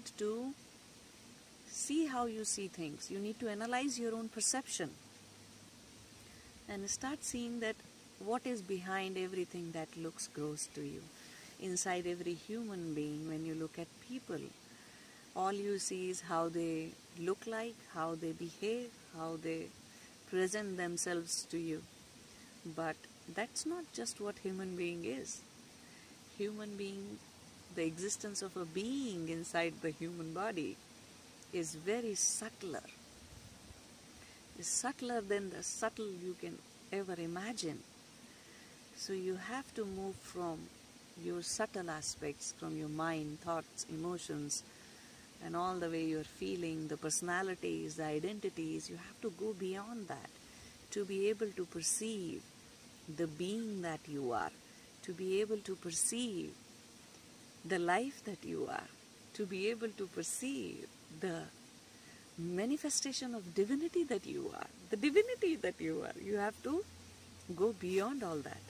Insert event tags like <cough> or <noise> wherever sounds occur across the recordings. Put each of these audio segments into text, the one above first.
need to see how you see things. You need to analyze your own perception and start seeing that what is behind everything that looks gross to you. Inside every human being, when you look at people, all you see is how they look like, how they behave, how they present themselves to you. But that's not just what human being is. Human being, the existence of a being inside the human body is very subtler. Is subtler than the subtle you can ever imagine. So you have to move from your subtle aspects, from your mind, thoughts, emotions, and all the way you're feeling, the personalities, the identities, you have to go beyond that to be able to perceive the being that you are, to be able to perceive the life that you are, to be able to perceive the manifestation of divinity that you are, the divinity that you are. You have to go beyond all that.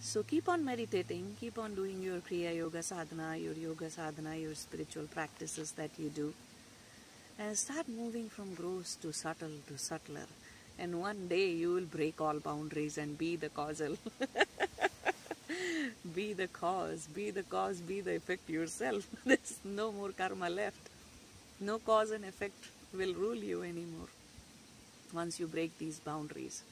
So keep on meditating, keep on doing your Kriya Yoga sadhana, your yoga sadhana, your spiritual practices that you do, and start moving from gross to subtle to subtler. And one day you will break all boundaries and be the causal. <laughs> be the cause, be the cause, be the effect yourself. <laughs> There's no more karma left. No cause and effect will rule you anymore once you break these boundaries.